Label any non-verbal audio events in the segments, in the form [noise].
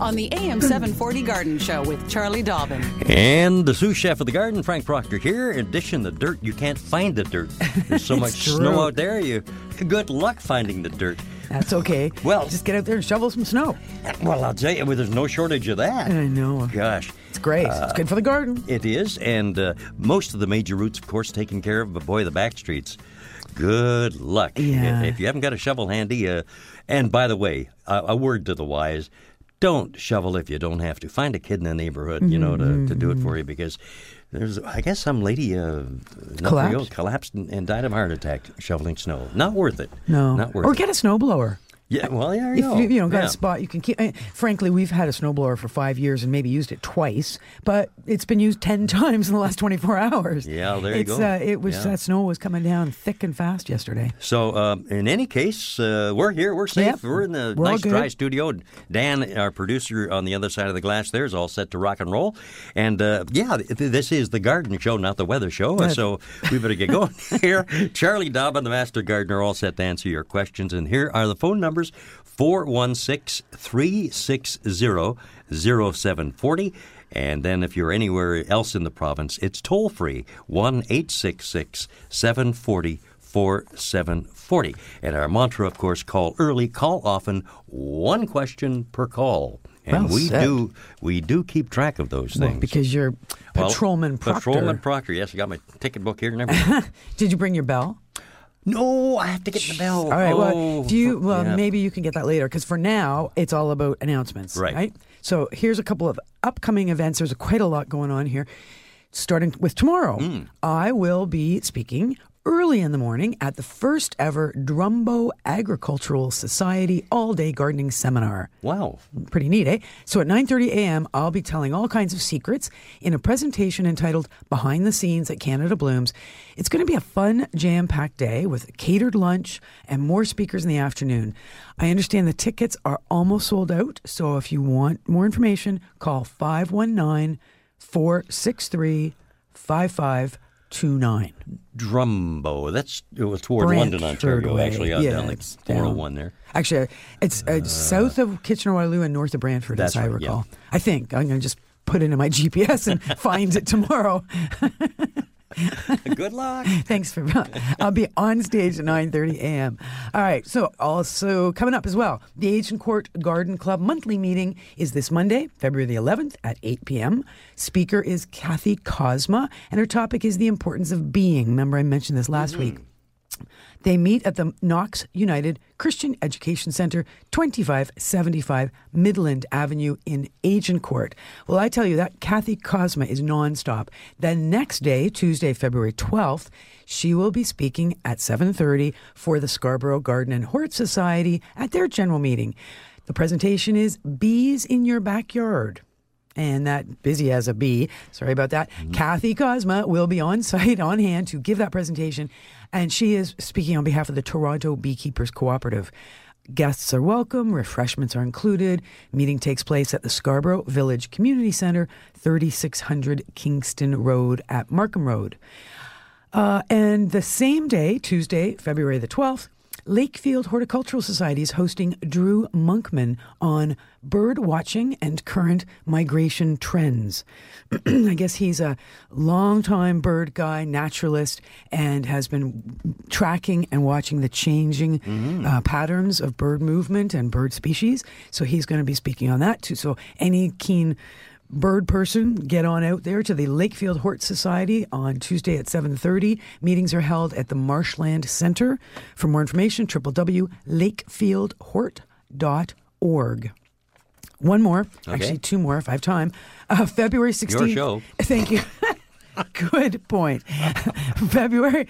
On the AM 740 Garden Show with Charlie Dobbin. And the sous chef of the garden, Frank Proctor here. In addition to dirt, you can't find the dirt. There's so [laughs] much true. snow out there. You good luck finding the dirt. That's okay. Well- just get out there and shovel some snow. Well, I'll tell you, well, there's no shortage of that. I know. Gosh, It's great. it's good for the garden. it is, and uh, most of the major routes, of course, taken care of. But boy, the back streets. Good luck. Yeah. If you haven't got a shovel handy, uh, and by the way, a, a word to the wise. Don't shovel if you don't have to. Find a kid in the neighborhood, you know, to, to do it for you because there's, I guess, some lady uh, Collapsed? old, collapsed and, and died of a heart attack shoveling snow. Not worth it. No. Not worth or it. Or get a snowblower. Yeah, well, If you go. you, you know got Yeah. a spot you can keep. eh, frankly, we've had a snowblower for five years and maybe used it twice, but it's been used ten [laughs] times in the last twenty four hours. Yeah, there you go. Uh, it was Yeah. that snow was coming down thick and fast yesterday. So, um, in any case, uh, we're here. We're safe. Yep. We're in the We're nice dry studio. Dan, our producer on the other side of the glass, there is all set to rock and roll. And uh, yeah, th- this is the garden show, not the weather show. Good. So we better get going [laughs] here. Charlie Dobbin, the master gardener, all set to answer your questions. And here are the phone numbers 416 360 0740. And then if you're anywhere else in the province, it's toll free 1 866 740 4740. And our mantra, of course, call early, call often, one question per call. And Well we said. do we do keep track of those Well, things. because you're Well, patrolman proctor. Patrolman Proctor, yes, I got my ticket book here and everything. [laughs] Did you bring your bell? No, I have to get the bell. All right. well, Oh, do you? Well, yeah. maybe you can get that later because for now it's all about announcements. Right. right? So here's a couple of upcoming events. There's quite a lot going on here. Starting with tomorrow, Hmm. I will be speaking early in the morning at the first ever Drumbo Agricultural Society all day gardening seminar Wow. pretty neat, eh? So at 9:30 a.m., I'll be telling all kinds of secrets in a presentation entitled "Behind the Scenes at Canada Blooms." It's going to be a fun, jam-packed day with a catered lunch and more speakers in the afternoon. I understand the tickets are almost sold out, so if you want more information, call 519-463-5529. Drumbo. That's it was toward Brantford London, Ontario, way. actually, out Yeah, down like it's down. 401 there. Actually, it's uh, south of Kitchener-Waterloo and north of Brantford, as I right, yeah. recall. I think I'm going to just put it in my [laughs] GPS and find it tomorrow. [laughs] [laughs] Good luck. Thanks for. I'll be on stage at 9:30 a.m. All right. So also coming up as well, the Agincourt Garden Club monthly meeting is this Monday, February the 11th at 8 p.m. Speaker is Kathy Cosma, and her topic is the importance of being. Remember, I mentioned this last mm-hmm. week. They meet at the Knox United Christian Education Center, 2575 Midland Avenue in Agincourt. Well, I tell you that Kathy Cosma is nonstop. The next day, Tuesday, February 12th, she will be speaking at 7:30 for the Scarborough Garden and Hort Society at their general meeting. The presentation is Bees in Your Backyard and that busy as a bee. Sorry about that. Kathy Cosma will be on [laughs] site, on hand to give that presentation, and she is speaking on behalf of the Toronto Beekeepers Cooperative. Guests are welcome, refreshments are included. Meeting takes place at the Scarborough Village Community Centre, 3600 Kingston Road at Markham Road. Uh, and the same day, Tuesday, February the 12th, Lakefield Horticultural Society is hosting Drew Monkman on bird watching and current migration trends. [clears throat] I guess he's a longtime bird guy, naturalist, and has been tracking and watching the changing uh, patterns of bird movement and bird species. So he's going to be speaking on that too. So any keen bird person, get on out there to the Lakefield Hort Society on Tuesday at 7:30. Meetings are held at the Marshland Center. For more information, www.lakefieldhort.org. One more, actually two more if I have time. Uh, February 16th. show. Thank you. [laughs] Good point. [laughs] February.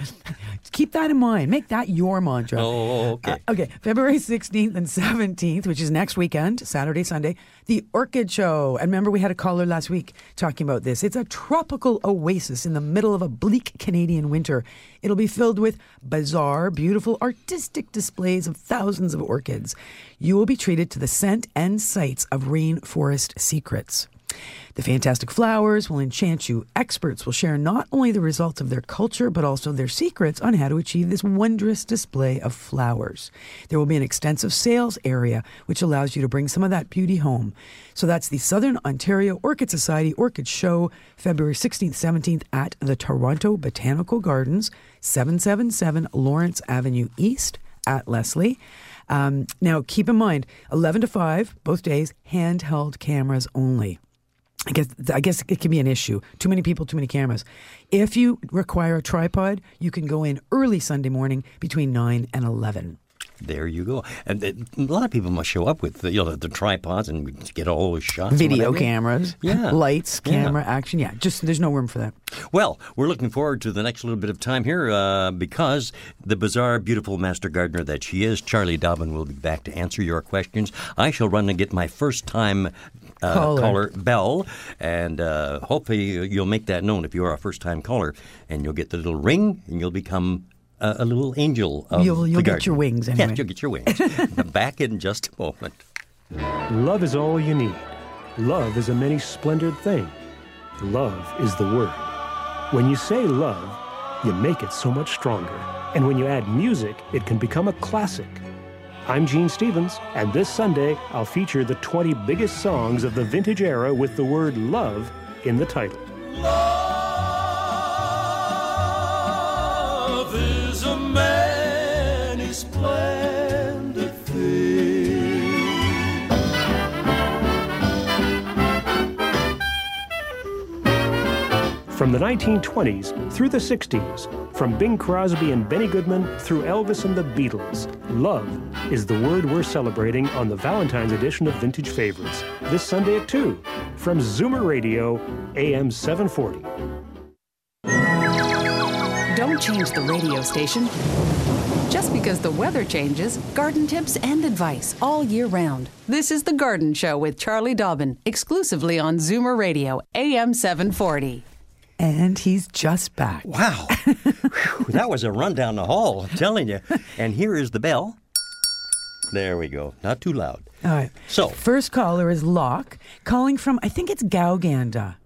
Keep that in mind. Make that your mantra. Oh, okay. Uh, okay. February 16th and 17th, which is next weekend, Saturday, Sunday, the Orchid Show. And remember, we had a caller last week talking about this. It's a tropical oasis in the middle of a bleak Canadian winter. It'll be filled with bizarre, beautiful, artistic displays of thousands of orchids. You will be treated to the scent and sights of rainforest secrets. The fantastic flowers will enchant you. Experts will share not only the results of their culture, but also their secrets on how to achieve this wondrous display of flowers. There will be an extensive sales area, which allows you to bring some of that beauty home. So that's the Southern Ontario Orchid Society Orchid Show, February 16th, 17th at the Toronto Botanical Gardens, 777 Lawrence Avenue East at Leslie. Um, now, keep in mind, 11 to 5, both days, handheld cameras only. I guess I guess it can be an issue. Too many people, too many cameras. If you require a tripod, you can go in early Sunday morning between nine and eleven. There you go. And uh, a lot of people must show up with the, you know, the, the tripods and get all those shots. Video cameras, Yeah. [laughs] lights, Yeah. camera, action. Yeah, just there's no room for that. Well, we're looking forward to the next little bit of time here uh, because the bizarre, beautiful master gardener that she is, Charlie Dobbin, will be back to answer your questions. I shall run and get my first time uh, Caller. caller bell, and uh, hopefully you'll make that known if you are a first time caller, and you'll get the little ring, and you'll become. A, a little angel of You'll- you'll get garden. your wings anyway. Yes, you'll get your wings. [laughs] back in just a moment. Love is all you need. Love is a many splendored thing. Love is the word. When you say love, you make it so much stronger. And when you add music, it can become a classic. I'm Gene Stevens, and this Sunday I'll feature the 20 biggest songs of the vintage era with the word love in the title. Love is a many splendid thing. From the 1920s through the 60s, from Bing Crosby and Benny Goodman through Elvis and the Beatles, love is the word we're celebrating on the Valentine's edition of Vintage Favorites this Sunday at 2 from Zoomer Radio, AM 740. Don't change the radio station. Just because the weather changes, garden tips and advice all year round. This is The Garden Show with Charlie Dobbin, exclusively on Zoomer Radio, AM 740. And he's just back. Wow. Whew, that was a run down the hall, I'm telling you. And here is the bell. There we go. Not too loud. All right. So- first caller is Locke, calling from I think it's Gowganda.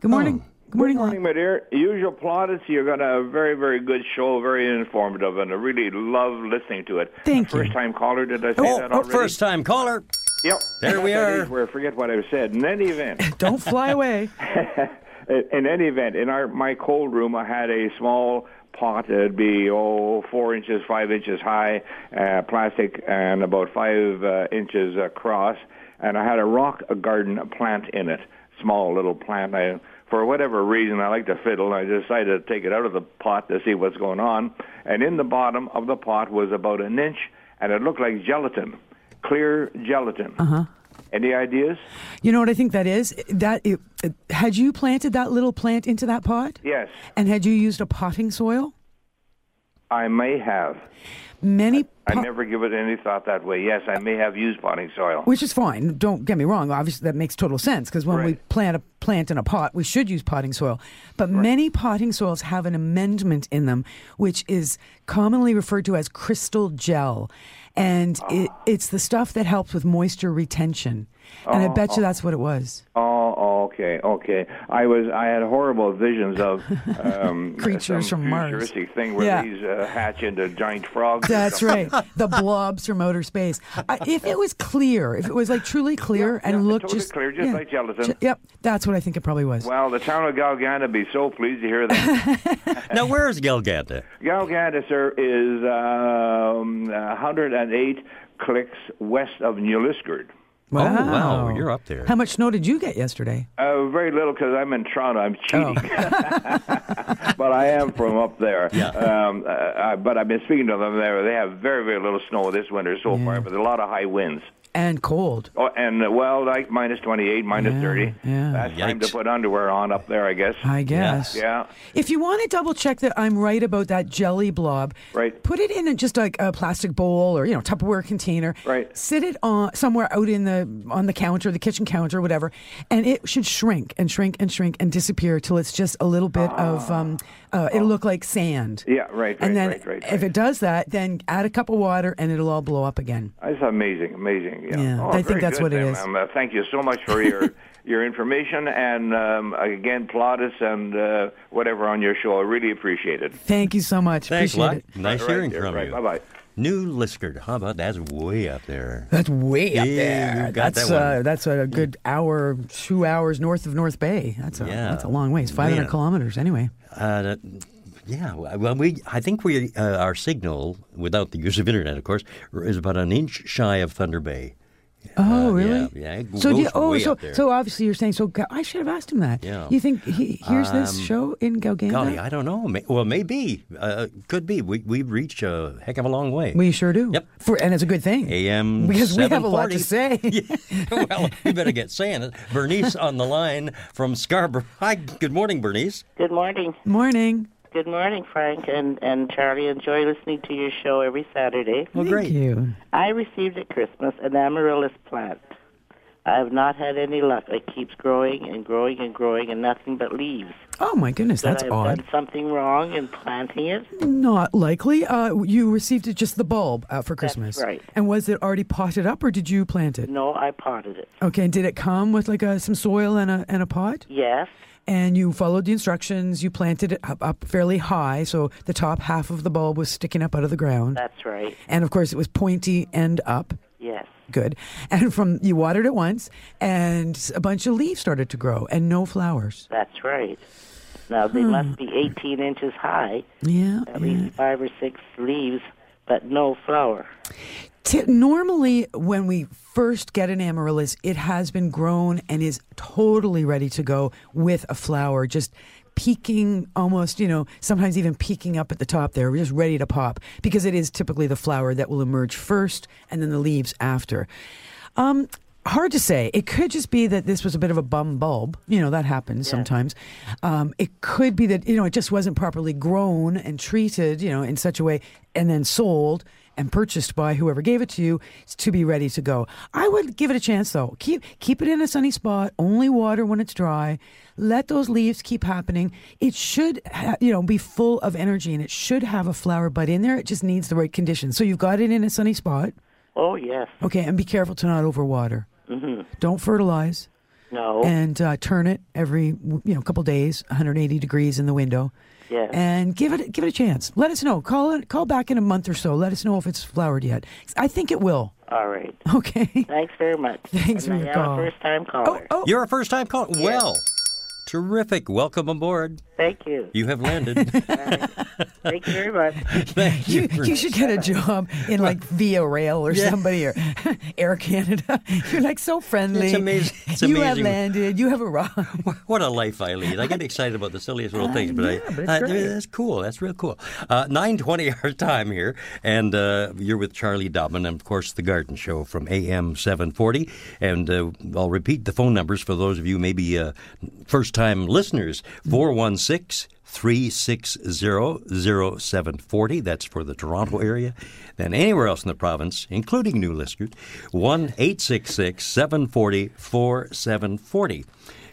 Good hmm. morning. Good morning, Good morning, Locke. my dear. Usual plaudits. You got a very, very good show, very informative, and I really love listening to it. Thank you. First time caller, did I say Oh, that oh, already? first time caller. Yep. There we [laughs] That are. Where I forget what I said. In any event, [laughs] Don't fly away. [laughs] in any event, in our my cold room, I had a small pot. It'd be oh four inches, five inches high, uh, plastic, and about five uh, inches across. And I had a rock garden plant in it, small little plant. I, for whatever reason, I like to fiddle. and I decided to take it out of the pot to see what's going on. And in the bottom of the pot was about an inch, and it looked like gelatin, clear gelatin. Uh-huh. Any ideas? You know what I think that is? That it, had you planted that little plant into that pot? Yes, And had you used a potting soil? I may have. Many I pot- never give it any thought that way. Yes, I may have used potting soil. which is fine. Don't get me wrong. Obviously, that makes total sense because when we plant a plant in a pot, we should use potting soil. But many potting soils have an amendment in them, which is commonly referred to as crystal gel, and it, Ah. it's the stuff that helps with moisture retention. And I bet you that's what it was. Oh, okay, okay. I was I had horrible visions of um, [laughs] Creatures from Mars. futuristic thing where Yeah. these uh, hatch into giant frogs. That's right. The [laughs] blobs from outer space. I, if it was clear, if it was like truly clear Yeah, and yeah, looked totally just clear, just like gelatin. Ge- Yep, that's what I think it probably was. Well, the town of Gowganda be so pleased to hear that. [laughs] Now, where is Gowganda? Gowganda, sir, is um, 108 clicks west of New Liskeard. Oh, wow, you're up there. How much snow did you get yesterday? Uh, very little because I'm in Toronto. I'm Oh. cheating, [laughs] but I am from up there. Yeah. Um, uh, uh, but I've been speaking to them there. They have very, very little snow this winter so far, but a lot of high winds. And cold. Oh, and uh, well, like minus 28, minus Yeah, 30. yeah. That's time to put underwear on up there, I guess. I guess. Yeah. If you want to double check that I'm right about that jelly blob, Right. Put it in a, just like a plastic bowl or you know Tupperware container. Right. Sit it on somewhere out in the on the counter, the kitchen counter, whatever, and it should shrink and shrink and shrink and disappear till it's just a little bit of um. Uh, it'll look like sand. Yeah, right, And right, then right, right, if it does that, then add a cup of water and it'll all blow up again. That's amazing, amazing. Yeah, Yeah, oh, I think that's good what it then. is. Um, uh, thank you so much for your [laughs] your information and um, again plaudits and uh, whatever on your show. I really appreciate it. Thank you so much. Thanks a lot. it. Nice All right, hearing yeah, from right. you. Bye bye. New Liskeard. How about that's way up there? That's way up Yeah, there. that's that uh, that's a good hour, two hours north of North Bay. That's a Yeah. that's a long ways. Five hundred kilometers anyway. Uh, yeah, well, we I think we uh, our signal without the use of internet, of course, is about an inch shy of Thunder Bay. Oh, Uh, really? yeah, yeah, it So, do you, oh, way so, up there. so obviously you're saying so. Ga- I should have asked him that. Yeah. You think he hears this Um, show in Gowganda? Golly, I don't know. May, well, maybe, uh, could be. We we reach a heck of a long way. we sure do. Yep. For and it's a good thing. AM because we have a lot to 740. say. [laughs] well, we better get saying it. Bernice on the line from Scarborough. Hi, good morning, Bernice. Good morning. Morning. Good morning, Frank and, and Charlie. Enjoy listening to your show every Saturday. Well, Thank great. you. I received at Christmas an amaryllis plant. I have not had any luck. It keeps growing and growing and growing and nothing but leaves. Oh my goodness, That that's I've odd. done something wrong in planting it. Not likely. Uh, you received it just the bulb uh, for That's Christmas. right. And was it already potted up, or did you plant it? No, I potted it. Okay. And did it come with like a, some soil and a and a pot? Yes, and you followed the instructions. You planted it up, up fairly high, so the top half of the bulb was sticking up out of the ground. that's right. and of course, it was pointy end up. Yes. Good. And from you watered it once, and a bunch of leaves started to grow, and no flowers. That's right. Now, they hmm. must be 18 inches high, Yeah. at yeah. least five or six leaves, but no flower. Ti- normally, when we first get an amaryllis, it has been grown and is totally ready to go with a flower, just peeking almost, you know, sometimes even peeking up at the top there, just ready to pop, because it is typically the flower that will emerge first and then the leaves after. Um, hard to say. It could just be that this was a bit of a bum bulb. You know, that happens sometimes. Um, it could be that, you know, it just wasn't properly grown and treated, you know, in such a way and then sold and purchased by whoever gave it to you to be ready to go. I would give it a chance though. Keep keep it in a sunny spot. Only water when it's dry. Let those leaves keep happening. It should, ha- you know, be full of energy and it should have a flower bud in there. It just needs the right conditions. So you've got it in a sunny spot. Oh, yes. Okay, and be careful to not overwater. hmm Don't fertilize No. and uh, turn it every you know couple days, 180 degrees in the window, yes. and give it give it a chance. Let us know. Call it call back in a month or so. Let us know if it's flowered yet. I think it will. All right. [laughs] Okay. Thanks very much. Thanks and for your call. a first-time Oh, caller. oh. You're a first time caller. Well, terrific. Welcome aboard. Thank you. You have landed. [laughs] Thank you very much. [laughs] Thank you. You, you should get a job in like Via Rail or Yeah. somebody or [laughs] Air Canada. You're like so friendly. It's amazing. It's you have landed. You have arrived. What a life I lead. I get excited about the silliest little things, but, yeah, I, but it's uh, great. that's cool. That's real cool. Uh, 920 our time here, and uh, you're with Charlie Dobbin and, of course, The Garden Show from AM 740. And uh, I'll repeat the phone numbers for those of you maybe uh, first-time listeners, 416- 360-0740. That's for the Toronto area. Then anywhere else in the province, including New Liskeard, 1-866-740-4740.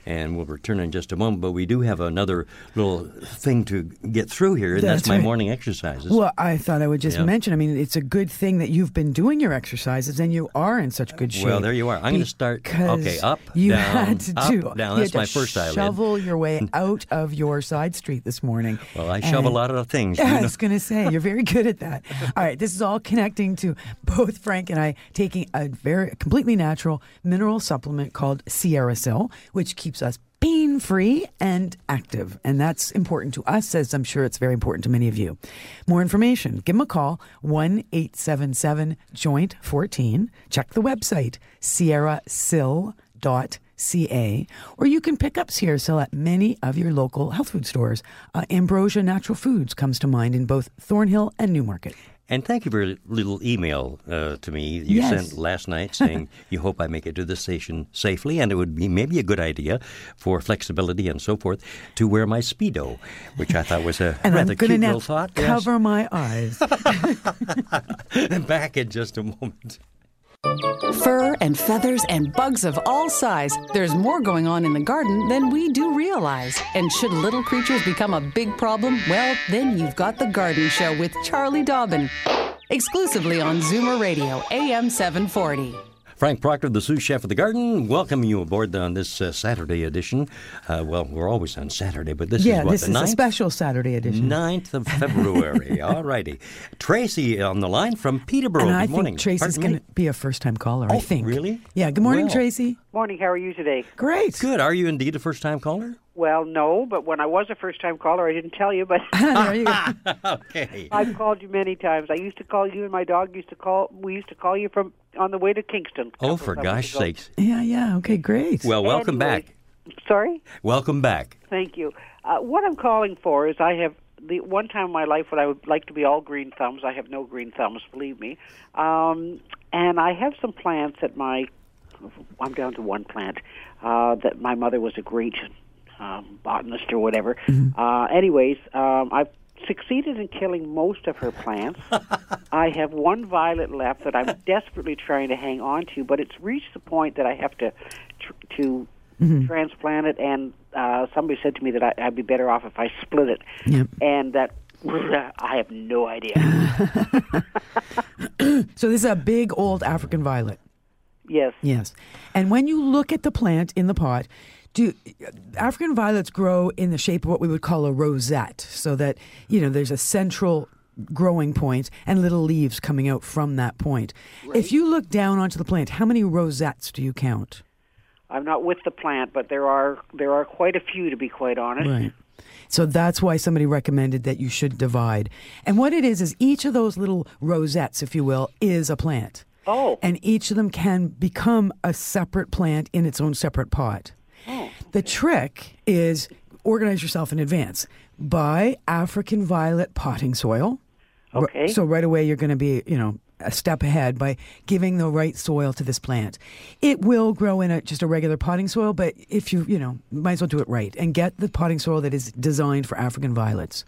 And we'll return in just a moment, but we do have another little thing to get through here, and that's, That's my right. morning exercises. Well, I thought I would just Yeah. mention. I mean, it's a good thing that you've been doing your exercises and you are in such good shape. Well, there you are. I'm gonna start- okay, up, You down, had to up, do. down. That's to my first eyelid. Shovel your way [laughs] out of your side street this morning. Well, I shove a lot of things. [laughs] you I was going to say you're very good at that. [laughs] All right, this is all connecting to both Frank and I taking a very completely natural mineral supplement called Sierra Sil, which keeps us pain free and active. And that's important to us, as I'm sure it's very important to many of you. More information, give them a call 1 877 Joint 14. Check the website, sierrasil.ca, or you can pick up Sierra Sil at many of your local health food stores. Uh, Ambrosia Natural Foods comes to mind in both Thornhill and Newmarket. And thank you for a little email uh, to me you Yes. sent last night saying [laughs] you hope I make it to the station safely, and it would be maybe a good idea for flexibility and so forth to wear my speedo, which I thought was a And I'm rather to cute little thought. Yes. cover my eyes. [laughs] [laughs] Back in just a moment. Fur and feathers and bugs of all size. There's more going on in the garden than we do realize. And should little creatures become a big problem, well, then you've got The Garden Show with Charlie Dobbin. Exclusively on Zoomer Radio, AM 740. Frank Proctor, the sous chef of the garden, welcome you aboard on this uh, Saturday edition. Uh, well, we're always on Saturday, but this yeah, is what, this the is a special Saturday edition. 9th of February. [laughs] All righty. Tracy on the line from Peterborough. And I Good morning. think Tracy's going to be a first time caller, I Oh, think. really? Yeah. Good morning, Well. Tracy. Morning, how are you today? Great. Good. Are you indeed a first time caller? Well, no, but when I was a first time caller, I didn't tell you, but [laughs] you. [laughs] Okay. I've called you many times. I used to call you and my dog used to call, we used to call you from on the way to Kingston. Oh, for gosh ago. sakes. Yeah, yeah. Okay, great. Well, welcome Anyways, back. Sorry? Welcome back. Thank you. Uh, what I'm calling for is I have the one time in my life when I would like to be all green thumbs. I have no green thumbs, believe me. Um, and I have some plants that my I'm down to one plant uh, that my mother was a great um, botanist or whatever. Uh, anyways, um, I've succeeded in killing most of her plants. [laughs] I have one violet left that I'm desperately trying to hang on to, but it's reached the point that I have to tr- to transplant it. And uh, somebody said to me that I, I'd be better off if I split it, Yep. and that [laughs] I have no idea. [laughs] So this is a big old African violet. yes. Yes. And when you look at the plant in the pot, do African violets grow in the shape of what we would call a rosette, so that you know there's a central growing point and little leaves coming out from that point. If you look down onto the plant, how many rosettes do you count? I'm not with the plant, but there are there are quite a few to be quite honest. Right. So that's why somebody recommended that you should divide. And what it is is each of those little rosettes, if you will, is a plant. Oh. And each of them can become a separate plant in its own separate pot. Oh. The trick is organize yourself in advance. Buy African violet potting soil. Okay. So right away you're going to be, you know, a step ahead by giving the right soil to this plant. It will grow in a, just a regular potting soil, but if you, you know, might as well do it right and get the potting soil that is designed for African violets.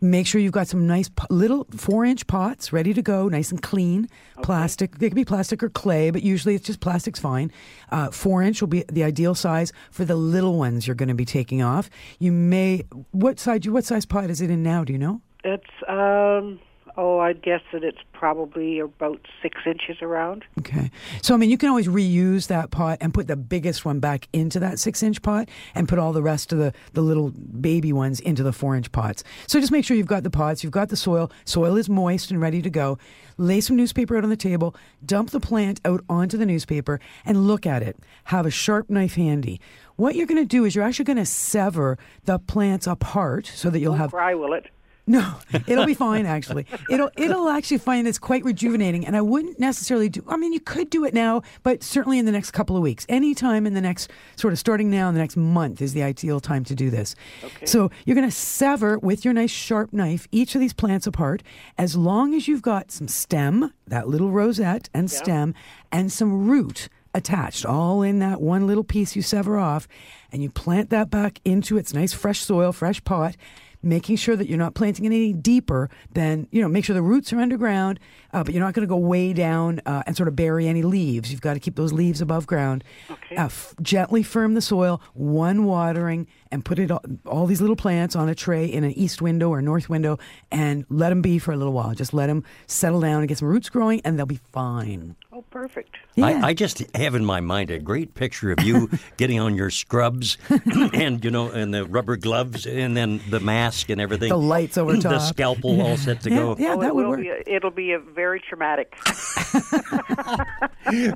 Make sure you've got some nice little four inch pots ready to go, nice and clean. Plastic, they can be plastic or clay, but usually it's just plastic's fine. Uh, four inch will be the ideal size for the little ones you're going to be taking off. You may, what size, what size pot is it in now? Do you know? It's um oh, I'd guess that it's probably about six inches around. Okay. So, I mean, you can always reuse that pot and put the biggest one back into that six inch pot and put all the rest of the, the little baby ones into the four inch pots. So, just make sure you've got the pots, you've got the soil. Soil is moist and ready to go. Lay some newspaper out on the table, dump the plant out onto the newspaper, and look at it. Have a sharp knife handy. What you're going to do is you're actually going to sever the plants apart so that you'll have cry, will it? No, it'll be fine. Actually, it'll it'll actually find it's quite rejuvenating. And I wouldn't necessarily do. I mean, you could do it now, but certainly in the next couple of weeks. Anytime in the next sort of starting now in the next month is the ideal time to do this. Okay. So you're going to sever with your nice sharp knife each of these plants apart. As long as you've got some stem, that little rosette and stem, and some root attached, all in that one little piece you sever off, and you plant that back into its nice fresh soil, fresh pot making sure that you're not planting it any deeper than, you know, make sure the roots are underground, uh, but you're not going to go way down uh, and sort of bury any leaves. You've got to keep those leaves above ground. Okay. Uh, f- gently firm the soil, one watering, and put it all, all these little plants on a tray in an east window or north window and let them be for a little while. Just let them settle down and get some roots growing, and they'll be fine. Oh, perfect. Yeah. I, I just have in my mind a great picture of you [laughs] getting on your scrubs [laughs] and you know and the rubber gloves and then the mask and everything. The lights over top. the top. scalpel all set to Yeah, go. yeah. oh, that it would work. Be a, it'll be a very traumatic. [laughs]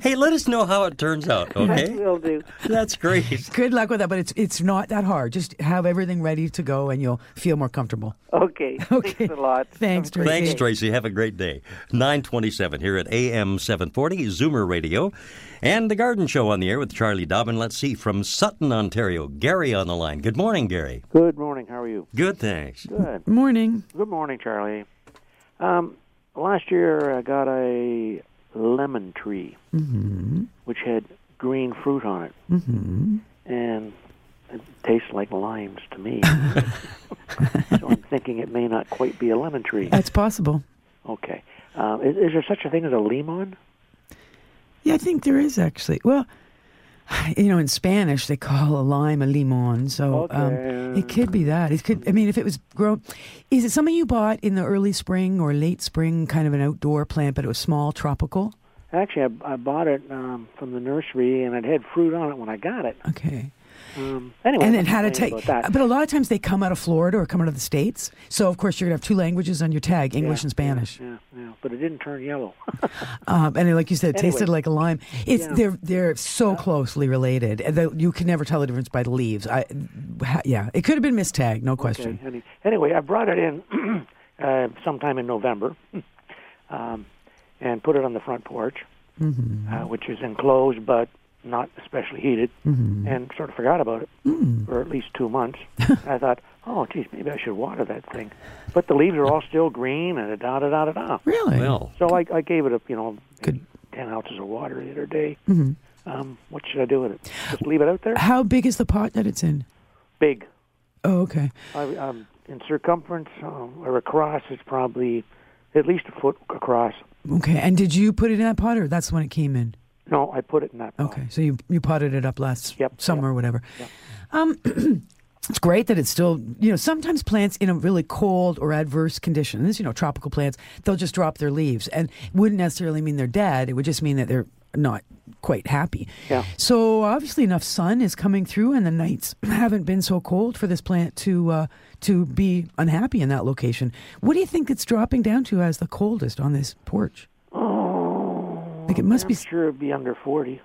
hey, let us know how it turns out, I okay? will do. That's great. Good luck with that, but it's it's not that hard. Just have everything ready to go, and you'll feel more comfortable. Okay. Okay. Thanks a lot. Thanks, Have a great Thanks. Tracy. Have a great day. 927 here at AM 740, Zoomer Radio, and The Garden Show on the air with Charlie Dobbin. Let's see, from Sutton, Ontario, Gary on the line. Good morning, Gary. Good morning. How are you? Good, thanks. Good. [laughs] Morning. Good morning, Charlie. Um, last year I got a lemon tree, which had green fruit on it, mm-hmm. and it tastes like limes to me. [laughs] [laughs] so I'm thinking it may not quite be a lemon tree. That's possible. Okay. Um, is, is there such a thing as a limon? Yeah, I think there is actually. Well, [sighs] you know, in Spanish they call a lime a limon, so um, it could be that. It could. I mean, if it was grown, is it something you bought in the early spring or late spring, kind of an outdoor plant, but it was small, tropical? Actually, I, I bought it um, from the nursery, and it had fruit on it when I got it. Okay. Um, anyway, and I'm it had a not complaining tag. about that. But a lot of times they come out of Florida or come out of the states. So of course you're gonna have two languages on your tag, English Yeah, and Spanish. Yeah, yeah, but it didn't turn yellow. [laughs] Um, and like you said, it tasted Anyway. like a lime. It's Yeah. they're they're so closely related that you can never tell the difference by the leaves. I, yeah, it could have been mistagged, no question. Okay. Anyway, I brought it in [clears throat] uh, sometime in November [laughs] um, and put it on the front porch, Mm-hmm. uh, which is enclosed but not especially heated, Mm-hmm. and sort of forgot about it Mm. for at least two months. [laughs] I thought, oh, geez, maybe I should water that thing. But the leaves are all still green and da da da da da. Really? Well, So I, I gave it a, you know, Good. 10 ounces of water the other day. Mm-hmm. Um, what should I do with it? Just leave it out there? How big is the pot that it's in? Big. Oh, okay. I, um, in circumference um, or across, it's probably at least a foot across. Okay. And did you put it in that pot, or that's when it came in? No, I put it in that. pot. Okay. So you you potted it up last Yep, summer yep, or whatever. yep. Um, [clears throat] it's great that it's still, you know, sometimes plants in a really cold or adverse conditions, you know, tropical plants, they'll just drop their leaves and it wouldn't necessarily mean they're dead. It would just mean that they're not quite happy. Yeah. So obviously enough sun is coming through and the nights [clears throat] haven't been so cold for this plant to uh, to be unhappy in that location. What do you think it's dropping down to as the coldest on this porch? Oh, Like it must I'm be sure it'd be under forty.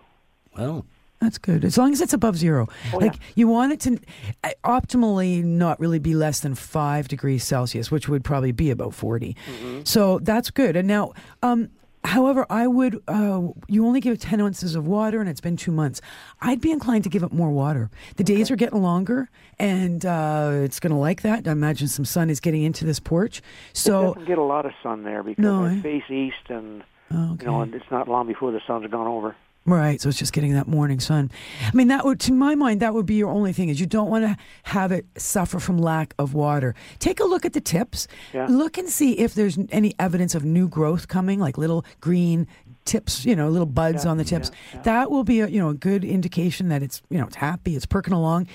well, That's good. As long as it's above zero. Oh, like yeah. you want it to uh, optimally not really be less than five degrees Celsius, which would probably be about 40. Mm-hmm. So that's good. And now, um, however, I would, uh, you only give it 10 ounces of water and it's been two months. I'd be inclined to give it more water. The days are getting longer and uh, it's going to like that. I imagine some sun is getting into this porch. it So, doesn't get a lot of sun there because No, I eh? face east, and Oh, you know, okay. and it's not long before the sun's gone over. Right, so it's just getting that morning sun. I mean, that would, to my mind, that would be your only thing is you don't want to have it suffer from lack of water. Take a look at the tips. Yeah. Look and see if there's any evidence of new growth coming, like little green tips, you know, little buds Yeah, on the tips. yeah, yeah. That will be a you know a good indication that it's you know it's happy, it's perking along.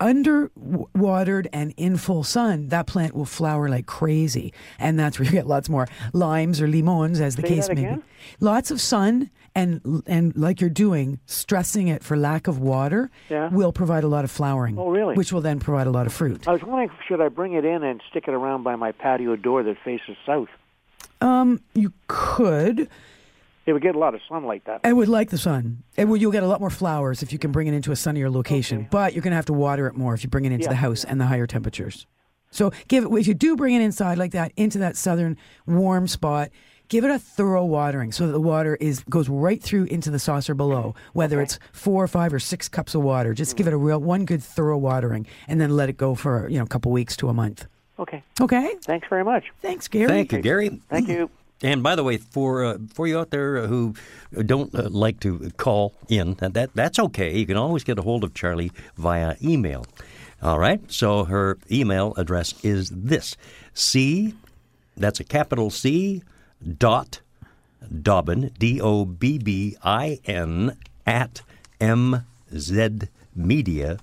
Under watered and in full sun, that plant will flower like crazy, and that's where you get lots more limes or limons, as the Say case may be. Lots of sun and and like you're doing, stressing it for lack of water Yeah. will provide a lot of flowering. Oh, really? Which will then provide a lot of fruit. I was wondering, should I bring it in and stick it around by my patio door that faces south? Um, you could. It would get a lot of sunlight that. I would like the sun. It will, you'll get a lot more flowers if you can bring it into a sunnier location. Okay. But you're going to have to water it more if you bring it into Yeah, the house and the higher temperatures. So give it if you do bring it inside like that into that southern warm spot. Give it a thorough watering so that the water is goes right through into the saucer below. Whether it's four or five or six cups of water, just give mm. it a real one good thorough watering, and then let it go for you know a couple weeks to a month. Okay. Okay. Thanks very much. Thanks, Gary. thank you, Gary. Thank you. And by the way, for uh, for you out there who don't uh, like to call in, that, that that's okay. You can always get a hold of Charlie via email. All right. So her email address is this: C, that's a capital C, dot Dobbin D O B B I N at M Z Media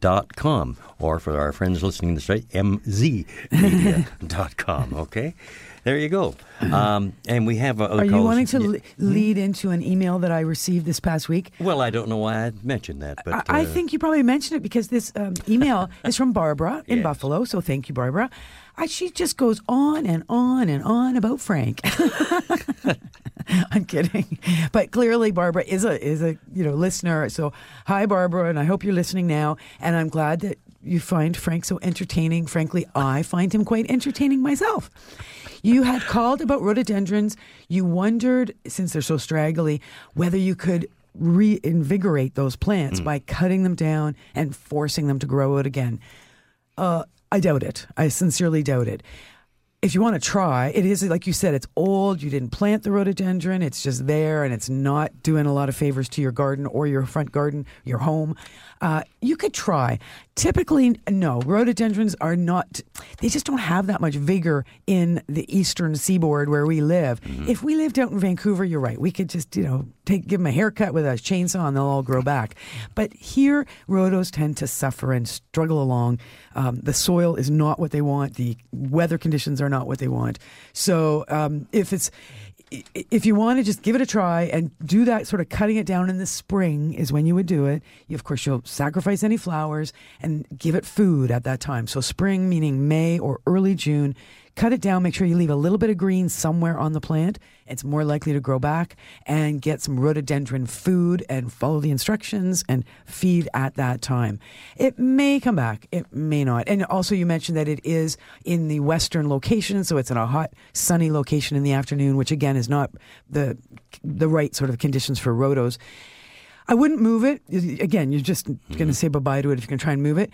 dot com or for our friends listening to the straight mzmedia.com okay there you go. Um, and we have. Uh, other Are you wanting to le- lead into an email that I received this past week? Well, I don't know why I mentioned that, but I, I uh, think you probably mentioned it because this um, email [laughs] is from Barbara in Yes. Buffalo. So thank you, Barbara. I, she just goes on and on and on about Frank. [laughs] I'm kidding, but clearly Barbara is a is a you know listener. So hi, Barbara, and I hope you're listening now. And I'm glad that you find Frank so entertaining. Frankly, I find him quite entertaining myself. You had called about rhododendrons. You wondered, since they're so straggly, whether you could reinvigorate those plants by cutting them down and forcing them to grow out again. Uh, I doubt it. I sincerely doubt it. If you want to try, it is like you said, it's old. You didn't plant the rhododendron. It's just there and it's not doing a lot of favors to your garden or your front garden, your home. Uh, you could try. Typically, no, rhododendrons are not, they just don't have that much vigor in the eastern seaboard where we live. If we lived out in Vancouver, you're right. We could just, you know, take give them a haircut with a chainsaw and they'll all grow back. But here, rhodos tend to suffer and struggle along. Um, the soil is not what they want. The weather conditions are not what they want. So um, if it's if you want to just give it a try and do that sort of cutting it down in the spring is when you would do it. You, of course, you'll sacrifice any flowers and give it food at that time. So spring meaning May or early June. Cut it down. Make sure you leave a little bit of green somewhere on the plant. It's more likely to grow back and get some rhododendron food and follow the instructions and feed at that time. It may come back. It may not. And also you mentioned that it is in the western location, so it's in a hot, sunny location in the afternoon, which again is not the the right sort of conditions for rhodos. I wouldn't move it. Again, you're just going to mm-hmm. say bye bye to it if you can try and move it.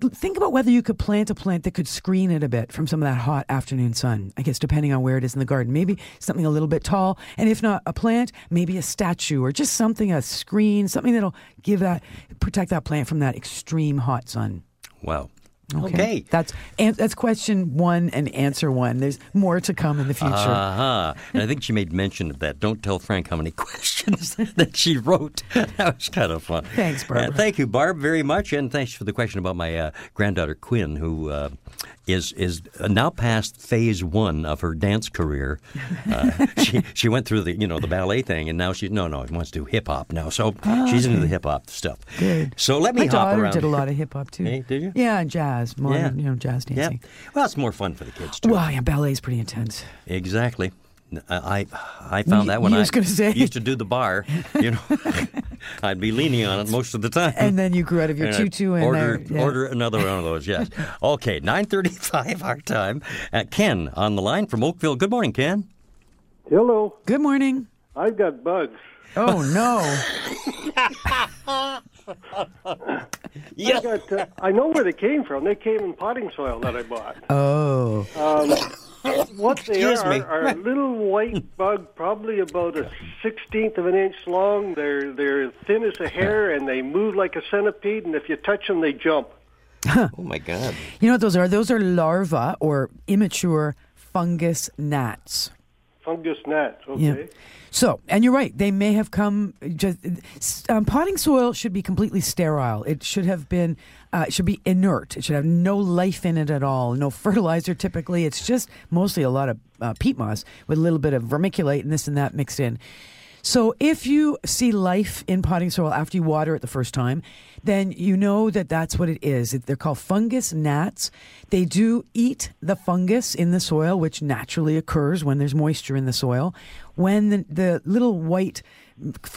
Think about whether you could plant a plant that could screen it a bit from some of that hot afternoon sun. I guess depending on where it is in the garden, maybe something a little bit tall, and if not a plant, maybe a statue or just something a screen, something that'll give that protect that plant from that extreme hot sun. wow. Okay. That's an, that's question one and answer one. There's more to come in the future. Uh-huh. And I think she made mention of that. Don't tell Frank how many [laughs] questions that she wrote. That was kind of fun. Thanks, Barb. Uh, thank you, Barb, very much, and thanks for the question about my uh, granddaughter Quinn, who uh, is is now past phase one of her dance career. Uh, [laughs] she she went through the you know the ballet thing, and now she no no wants to do hip hop now. So she's into the hip hop stuff. Good. So let me My hop daughter around. did a lot of hip hop too. Hey, did you? Yeah, jazz, modern, Yeah. you know, jazz dancing. Yeah. Well, it's more fun for the kids too. Well, yeah, ballet's pretty intense. Exactly. I I found that when you I was gonna say. used to do the bar, you know, [laughs] I'd be leaning on it most of the time. And then you grew out of your And I'd tutu and order there, yeah. order another one of those. Yes. [laughs] Okay, nine thirty-five our time. Uh, Ken on the line from Oakville. Good morning, Ken. Hello, Good morning. I've got bugs. Oh no. Yeah. [laughs] I, got, uh, I know where they came from. They came in potting soil that I bought. Oh. Um, [laughs] what they Excuse are me. are a little white [laughs] bug, probably about a sixteenth of an inch long. They're they're thin as a hair, [laughs] and they move like a centipede. And if you touch them, they jump. Oh my God. You know what those are? Those are larvae or immature fungus gnats. Fungus gnats. Okay. Yeah. So, and you're right. They may have come. Just um, potting soil should be completely sterile. It should have been. Uh, it should be inert. It should have no life in it at all. No [laughs] fertilizer. Typically, it's just mostly a lot of uh, peat moss with a little bit of vermiculite and this and that mixed in. So, if you see life in potting soil after you water it the first time, then you know that that's what it is. They're called fungus gnats. They do eat the fungus in the soil, which naturally occurs when there's moisture in the soil. When the, the little white,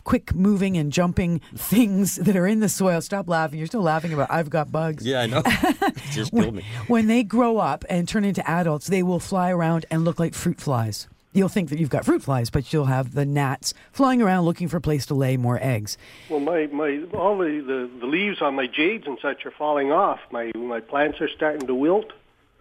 quick moving and jumping things that are in the soil, stop laughing. You're still laughing about I've got bugs. Yeah, I know. [laughs] Just killed me. When they grow up and turn into adults, they will fly around and look like fruit flies. You'll think that you've got fruit flies, but you'll have the gnats flying around looking for a place to lay more eggs. Well, my, my all the, the, the leaves on my jades and such are falling off. My my plants are starting to wilt.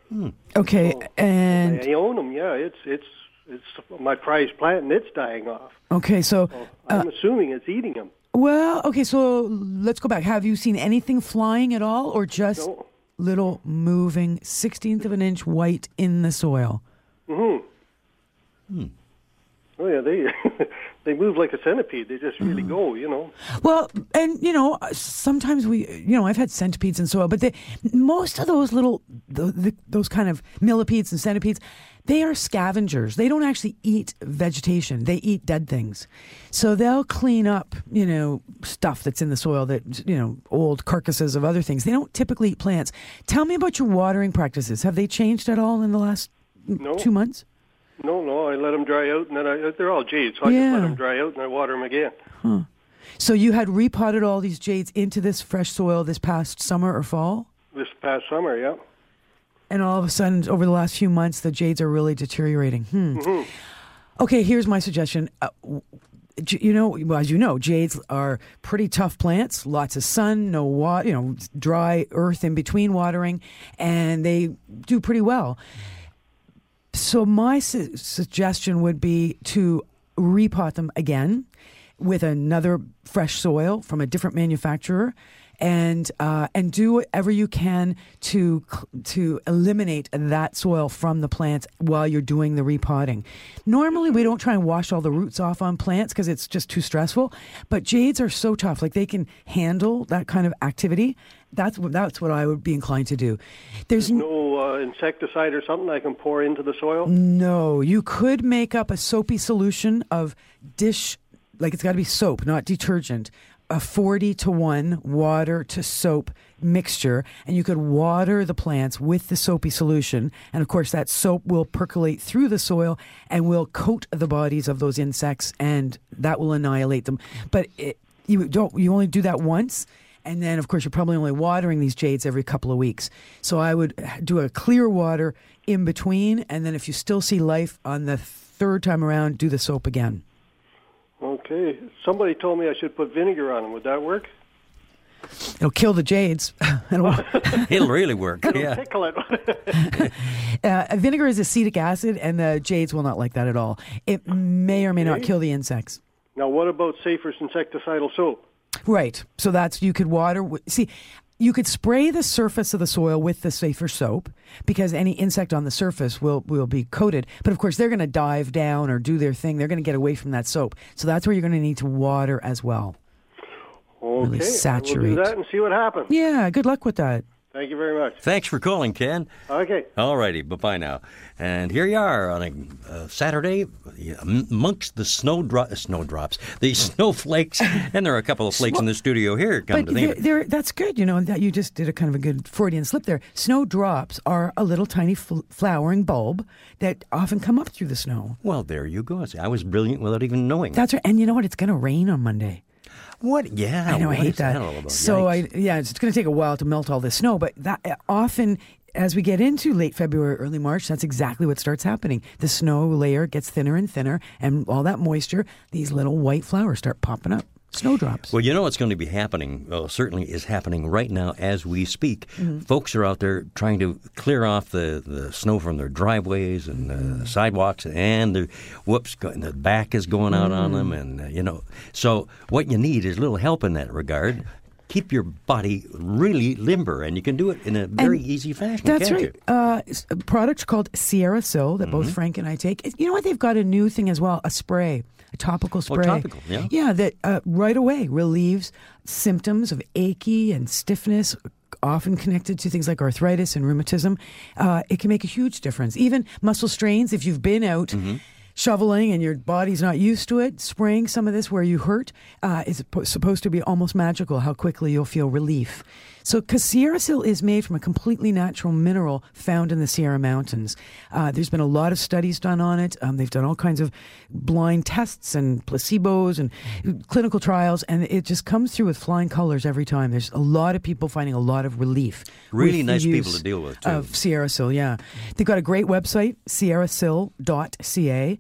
Hmm. Okay, oh. and I own them. Yeah, it's it's it's my prized plant, and it's dying off. okay, so oh, I'm uh, assuming it's eating them. well, okay, so let's go back. Have you seen anything flying at all, or just No. little moving sixteenth of an inch white in the soil? Mm-hmm. Hmm. Oh yeah, they [laughs] they move like a centipede. They just really go, you know. Well, and you know, sometimes we, you know, I've had centipedes in soil, but they, most of those little, the, the, those kind of millipedes and centipedes, they are scavengers. They don't actually eat vegetation. They eat dead things. So they'll clean up, you know, stuff that's in the soil that, you know, old carcasses of other things. They don't typically eat plants. Tell me about your watering practices. Have they changed at all in the last No. two months? No, no, I let them dry out, and then I, they're all jade, so I Yeah. just let them dry out, and I water them again. Huh. So you had repotted all these jades into this fresh soil this past summer or fall? This past summer, yeah. And all of a sudden, over the last few months, the jades are really deteriorating. Hmm. Mhm. Okay, here's my suggestion. Uh, you know, well, as you know, jades are pretty tough plants. Lots of sun, no water, you know, dry earth in between watering, and they do pretty well. So my su- suggestion would be to repot them again with another fresh soil from a different manufacturer, and uh, and do whatever you can to to eliminate that soil from the plants while you're doing the repotting. Normally, we don't try and wash all the roots off on plants because it's just too stressful. But jades are so tough; like they can handle that kind of activity. That's what that's what I would be inclined to do. There's No uh, insecticide or something I can pour into the soil. no, you could make up a soapy solution of dish, like it's got to be soap, not detergent, a 40 to 1 water to soap mixture, and you could water the plants with the soapy solution. And of course, that soap will percolate through the soil and will coat the bodies of those insects, and that will annihilate them. But it, you don't, you only do that once. And then, of course, you're probably only watering these jades every couple of weeks. So I would do a clear water in between. And then if you still see life on the third time around, do the soap again. Okay. Somebody told me I should put vinegar on them. Would that work? It'll kill the jades. [laughs] It'll- [laughs] It'll really work. It'll yeah. tickle it. [laughs] uh, vinegar is acetic acid, and the jades will not like that at all. It may or may not kill the insects. now, what about Safer's insecticidal soap? Right. So that's you could water. See, you could spray the surface of the soil with the safer soap because any insect on the surface will will be coated. But of course, they're going to dive down or do their thing. They're going to get away from that soap. So that's where you're going to need to water as well. Okay. Really We'll saturate. do that and see what happens. Yeah. Good luck with that. Thank you very much. Thanks for calling, Ken. Okay. All righty, bye bye now. And here you are on a uh, Saturday amongst the snow dro- snowdrops, the [laughs] snowflakes, and there are a couple of flakes in the studio here. Come But to think they're, of it. they're, that's good, you know, that you just did a kind of a good Freudian slip there. Snowdrops are a little tiny fl- flowering bulb that often come up through the snow. Well, there you go. See, I was brilliant without even knowing. That's right. And you know what? It's going to rain on Monday. What? Yeah. I know. I hate that that. so. I yeah, it's going to take a while to melt all this snow, but that uh, often. As we get into late February, early March, that's exactly what starts happening. The snow layer gets thinner and thinner, and all that moisture, these little white flowers start popping up. Snowdrops. Well, you know what's going to be happening? Well, certainly is happening right now as we speak. Mm-hmm. Folks are out there trying to clear off the, the snow from their driveways and uh, Mm. sidewalks, and the whoops, the back is going out on them, and uh, you know. So what you need is a little help in that regard. Keep your body really limber, and you can do it in a very And easy fashion. That's right. Uh, a product called Sierra Sil that Mm-hmm. both Frank and I take. You know what? They've got a new thing as well a spray, a topical spray. Oh, topical, yeah. Yeah, that uh, right away relieves symptoms of achy and stiffness. Often connected to things like arthritis and rheumatism, uh, it can make a huge difference. Even muscle strains, if you've been out Mm-hmm. Shoveling and your body's not used to it, spraying some of this where you hurt uh, is supposed to be almost magical how quickly you'll feel relief. So, because Sierra Sil is made from a completely natural mineral found in the Sierra Mountains. Uh, there's been a lot of studies done on it. Um, they've done all kinds of blind tests and placebos and clinical trials, and it just comes through with flying colors every time. There's a lot of people finding a lot of relief. Really nice people to deal with, too. Of Sierra Sil, yeah. They've got a great website, sierrasil.ca.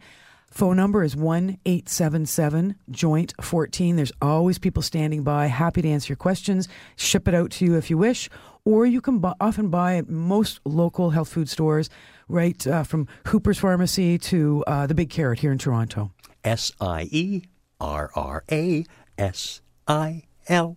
Phone number is 1 877 Joint 14. There's always people standing by, happy to answer your questions, ship it out to you if you wish, or you can bu- often buy at most local health food stores, right uh, from Hooper's Pharmacy to uh, the Big Carrot here in Toronto. S I E R R A S I L.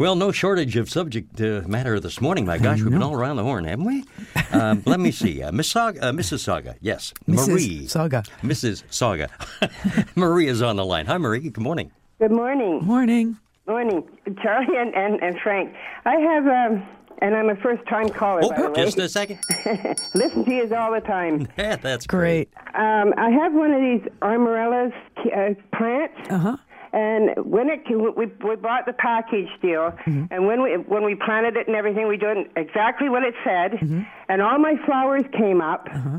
Well, no shortage of subject uh, matter this morning. My gosh, we've been all around the horn, haven't we? Um, let me see. Uh, Miss Saga, uh, Mrs. Saga, yes. Mrs. Marie. Saga. Mrs. Saga. [laughs] Marie is on the line. Hi, Marie. Good morning. Good morning. Morning. Morning, Charlie and, and, and Frank. I have, um, and I'm a first time caller, by the Oh, way. just a second. [laughs] Listen to you all the time. [laughs] Yeah, that's great. Um, I have one of these Amarellas uh, plants. Uh huh. And when it we we bought the package deal, Mm-hmm. and when we when we planted it and everything, we did exactly what it said, Mm-hmm. and all my flowers came up. Uh-huh.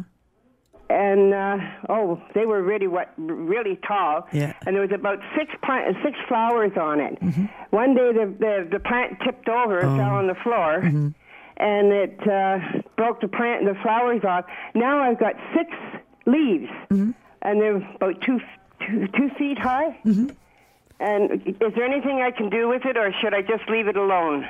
And uh, oh, they were really what really tall. Yeah. And there was about six plant, six flowers on it. Mm-hmm. One day the, the the plant tipped over, and Oh. fell on the floor, Mm-hmm. and it uh, broke the plant and the flowers off. Now I've got six leaves, Mm-hmm. and they're about two two, two feet high. And is there anything I can do with it, or should I just leave it alone?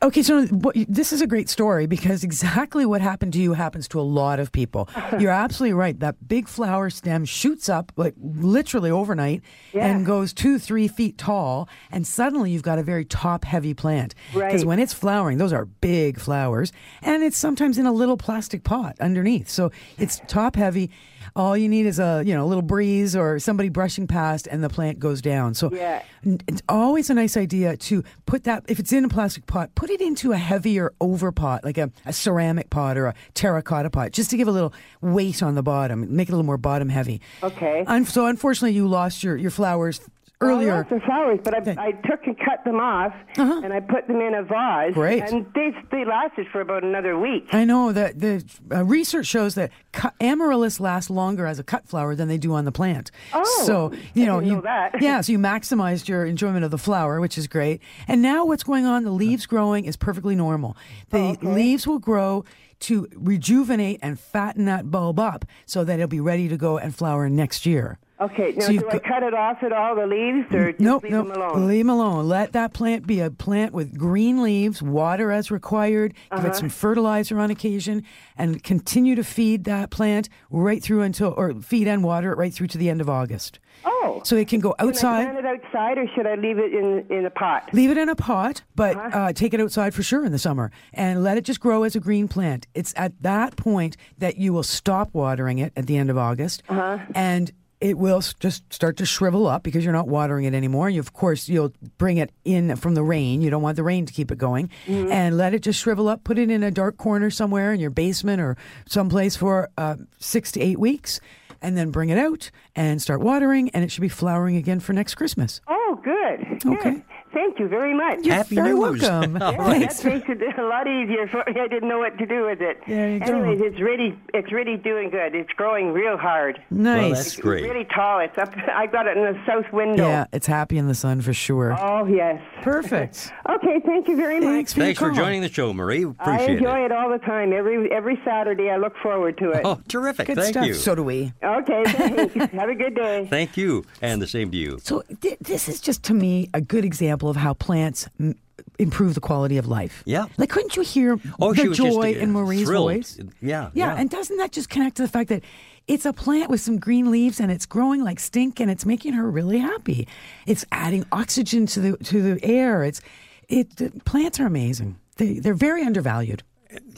Okay, so this is a great story because [laughs] exactly what happened to you happens to a lot of people. [laughs] You're absolutely right. That big flower stem shoots up like literally overnight and goes two, three feet tall, and suddenly you've got a very top heavy plant. Because Right. when it's flowering, those are big flowers, and it's sometimes in a little plastic pot underneath. So it's top heavy. All you need is a you know a little breeze or somebody brushing past, and the plant goes down. So Yeah. It's always a nice idea to put that, if it's in a plastic pot, put it into a heavier over pot, like a, a ceramic pot or a terracotta pot, just to give a little weight on the bottom, make it a little more bottom heavy. Okay. Un- so unfortunately, you lost your, your flowers Well, I earlier. lost the flowers, but I, I took and cut them off, and I put them in a vase. Uh-huh. Great. And they they lasted for about another week. I know that the uh, research shows that cut, amaryllis lasts longer as a cut flower than they do on the plant. Oh, so you I know you know that. [laughs] yeah, so you maximized your enjoyment of the flower, which is great. And now what's going on? The leaves growing is perfectly normal. The leaves will grow to rejuvenate and fatten that bulb up so that it'll be ready to go and flower next year. Okay. Now, So do I cut it off at all the leaves, or just Nope, leave nope. them alone? Leave them alone. Let that plant be a plant with green leaves, water as required, give Uh-huh. it some fertilizer on occasion, and continue to feed that plant right through until, or feed and water it right through to the end of August. Oh. So it can go Can I outside. plant it outside, or should I leave it in in a pot? Leave it in a pot, but Uh-huh. uh, take it outside for sure in the summer and let it just grow as a green plant. It's at that point that you will stop watering it at the end of August, Uh-huh. and it will just start to shrivel up because you're not watering it anymore. You, of course, you'll bring it in from the rain. You don't want the rain to keep it going, Mm-hmm. and let it just shrivel up. Put it in a dark corner somewhere in your basement or someplace for uh, six to eight weeks. And then bring it out and start watering, and it should be flowering again for next Christmas. Oh, good. Okay. Good. Thank you very much. You're Happy very news. welcome. [laughs] Yeah, right. that makes it a lot easier for me. I didn't know what to do with it. There you go. Anyways, it's really, it's really doing good. It's growing real hard. Nice. Well, that's great. Really tall. It's up. I got it in the south window. Yeah, it's happy in the sun for sure. Oh yes. Perfect. [laughs] Okay. Thank you very much. Thanks for, Thanks for call. joining the show, Marie. I enjoy it. it. all the time. Every every Saturday, I look forward to it. Oh, terrific. Good Thank stuff. you. So do we. Okay. [laughs] Thanks. Have a good day. Thank you. And the same to you. So th- this is just to me a good example of how plants m- improve the quality of life. Yeah. Like, couldn't you hear Oh, the was just, joy uh, in Marie's thrilled. voice? Yeah, yeah. yeah. And doesn't that just connect to the fact that it's a plant with some green leaves and it's growing like stink and it's making her really happy. It's adding oxygen to the to the air. It's it. Plants are amazing. They they're very undervalued.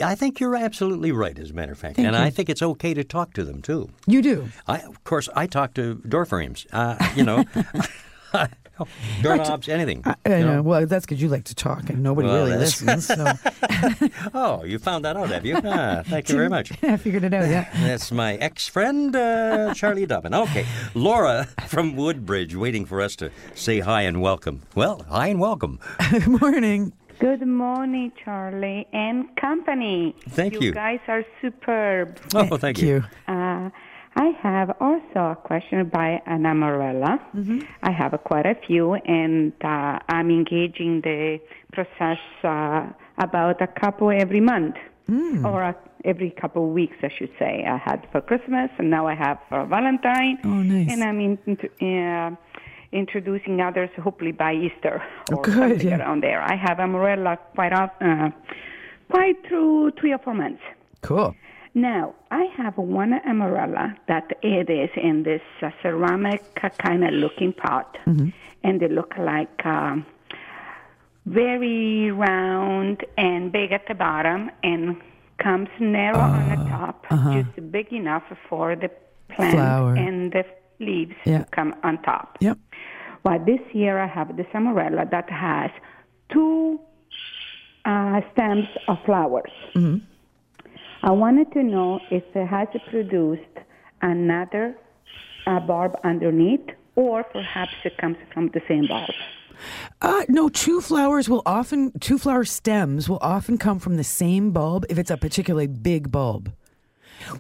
I think you're absolutely right, as a matter of fact. Thank and you. I think it's okay to talk to them, too. You do. I, of course, I talk to door frames. Uh, you know, [laughs] doorknobs, anything. I, I you know. know? Well, that's because you like to talk and nobody Well, really that's- listens. So [laughs] Oh, you found that out, have you? Ah, thank you very [laughs] much. I figured it out. Yeah. [laughs] That's my ex friend, uh, Charlie Dobbin. Okay. Laura from Woodbridge waiting for us to say hi and welcome. Well, hi and welcome. Good morning. Good morning, Charlie and company. Thank you. You guys are superb. Oh, thank you. Uh, I have also a question by an amarella. I have quite a few, and uh, I'm engaging the process uh, about a couple every month. or uh, every couple of weeks, I should say. I had for Christmas, and now I have for Valentine. Oh, nice. And I'm in, uh, introducing others, hopefully by Easter or Oh, good, something yeah. around there. I have Amarella quite often, uh, quite through three or four months. Cool. Now, I have one amarella that it is in this uh, ceramic uh, kind of looking pot, Mm-hmm. and they look like um, very round and big at the bottom, and comes narrow on the top, uh-huh. just big enough for the plant Flower. and the leaves Yeah. to come on top. Yep. Well, this year I have this amarella that has two uh, stems of flowers. Mm-hmm. I wanted to know if it has produced another uh, bulb underneath, or perhaps it comes from the same bulb. Uh, no, two flowers will often, two flower stems will often come from the same bulb if it's a particularly big bulb.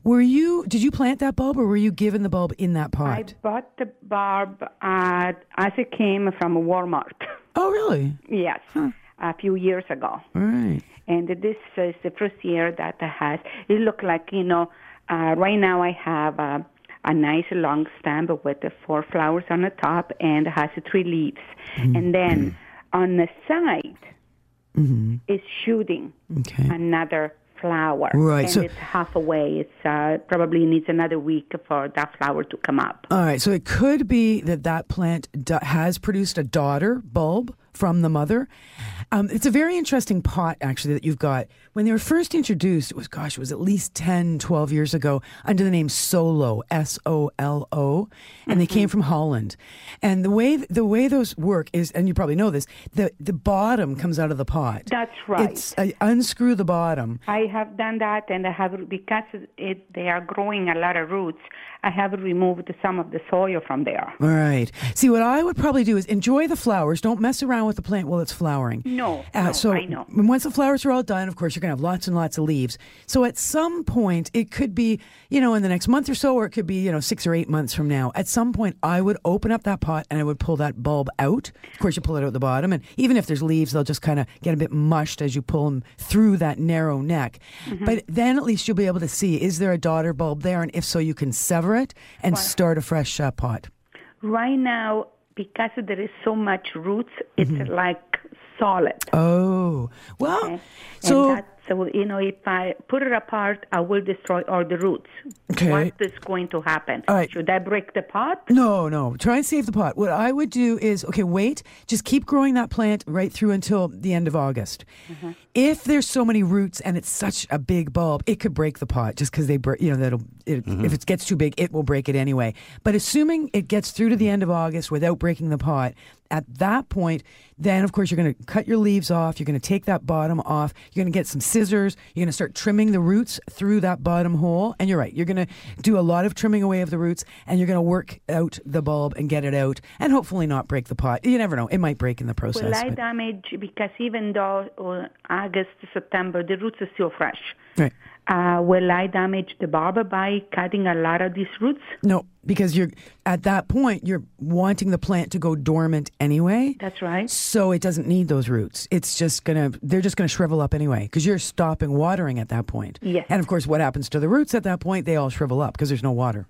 Were you, did you plant that bulb or were you given the bulb in that pot? I bought the bulb uh, as it came from Walmart. Oh, really? [laughs] yes, a few years ago. All right. And this is the first year that it has. It looked like you know. Uh, right now, I have uh, a nice long stem with the four flowers on the top and it has three leaves. And then on the side is shooting Okay. another flower. Right, And so- it's half away. It's uh, probably needs another week for that flower to come up. All right, so it could be that that plant has produced a daughter bulb from the mother. Um, it's a very interesting pot, actually, that you've got. When they were first introduced, it was, gosh, it was at least 10, 12 years ago, under the name Solo, S O L O, and they came from Holland. And the way the way those work is, and you probably know this, the, the bottom comes out of the pot. That's right. It's uh, unscrew the bottom. I have done that, and I have because it, they are growing a lot of roots. I have removed some of the soil from there. All right. See, what I would probably do is enjoy the flowers. Don't mess around with the plant while it's flowering. No, Uh, no, so I know. once the flowers are all done, of course, you're going to have lots and lots of leaves. So at some point, it could be, you know, in the next month or so, or it could be, you know, six or eight months from now. At some point, I would open up that pot and I would pull that bulb out. Of course, you pull it out the bottom, and even if there's leaves, they'll just kind of get a bit mushed as you pull them through that narrow neck. Mm-hmm. But then at least you'll be able to see is there a daughter bulb there, and if so, you can sever it and start a fresh uh, pot. Right now, because there is so much roots, it's like solid. Oh, well, Okay? so and that's, so you know, if I put it apart, I will destroy all the roots. Okay. What is going to happen? All right. Should I break the pot? no, no, try and save the pot. What I would do is, okay, wait, just keep growing that plant right through until the end of August. Mm-hmm. If there's so many roots and it's such a big bulb, it could break the pot just because they, break. you know, that'll. It, mm-hmm. If it gets too big, it will break it anyway. But assuming it gets through to the mm-hmm. end of August without breaking the pot, at that point, then of course you're going to cut your leaves off. You're going to take that bottom off. You're going to get some scissors. You're going to start trimming the roots through that bottom hole. And you're right. You're going to do a lot of trimming away of the roots, and you're going to work out the bulb and get it out, and hopefully not break the pot. You never know. It might break in the process. Will I but- damage because even though uh, August, September, the roots are still fresh. right. Uh, will I damage the barber by cutting a lot of these roots? No, because you're at that point you're wanting the plant to go dormant anyway. That's right. So it doesn't need those roots. It's just gonna they're just gonna shrivel up anyway because you're stopping watering at that point. Yes. And of course, what happens to the roots at that point? They all shrivel up because there's no water.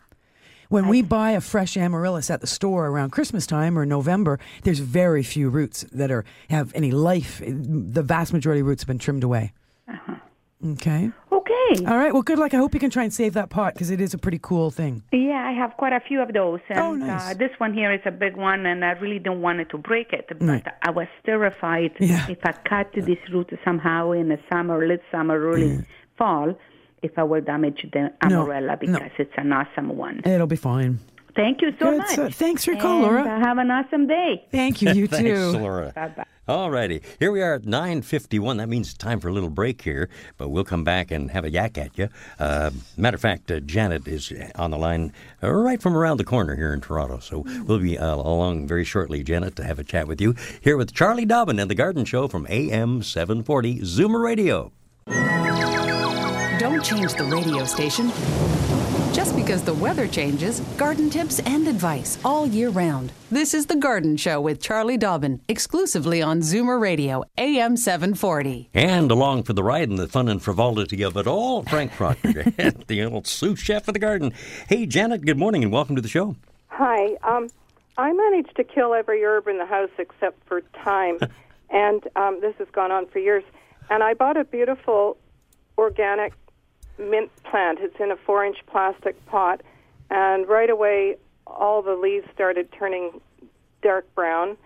When we buy a fresh amaryllis at the store around Christmas time or November, there's very few roots that are have any life. The vast majority of roots have been trimmed away. Okay. Okay. All right. Well, good luck. I hope you can try and save that pot because it is a pretty cool thing. Yeah, I have quite a few of those. And Oh, nice. uh, this one here is a big one, and I really don't want it to break it. But Right. I was terrified Yeah. if I cut this root somehow in the summer, late summer, early fall, if I will damage the No, amarella no. because it's an awesome one. It'll be fine. Thank you so Good, much. so thanks for your call, Laura. uh, have an awesome day. Thank you. You [laughs] Thanks, too. Laura. Bye-bye. All righty. Here we are at 9.51. That means it's time for a little break here, but we'll come back and have a yak at you. Uh, matter of fact, uh, Janet is on the line uh, right from around the corner here in Toronto, so we'll be uh, along very shortly, Janet, to have a chat with you here with Charlie Dobbin and The Garden Show from AM 740 Zoomer Radio. Don't change the radio station. Just because the weather changes, garden tips and advice all year round. This is The Garden Show with Charlie Dobbin, exclusively on Zoomer Radio, AM 740. And along for the ride and the fun and frivolity of it all, Frank Proctor, [laughs] the old sous chef of the garden. Hey, Janet, good morning and welcome to the show. Hi. Um, I managed to kill every herb in the house except for thyme, [laughs] and um, this has gone on for years. And I bought a beautiful organic mint plant. It's in a four-inch plastic pot, and right away, all the leaves started turning dark brown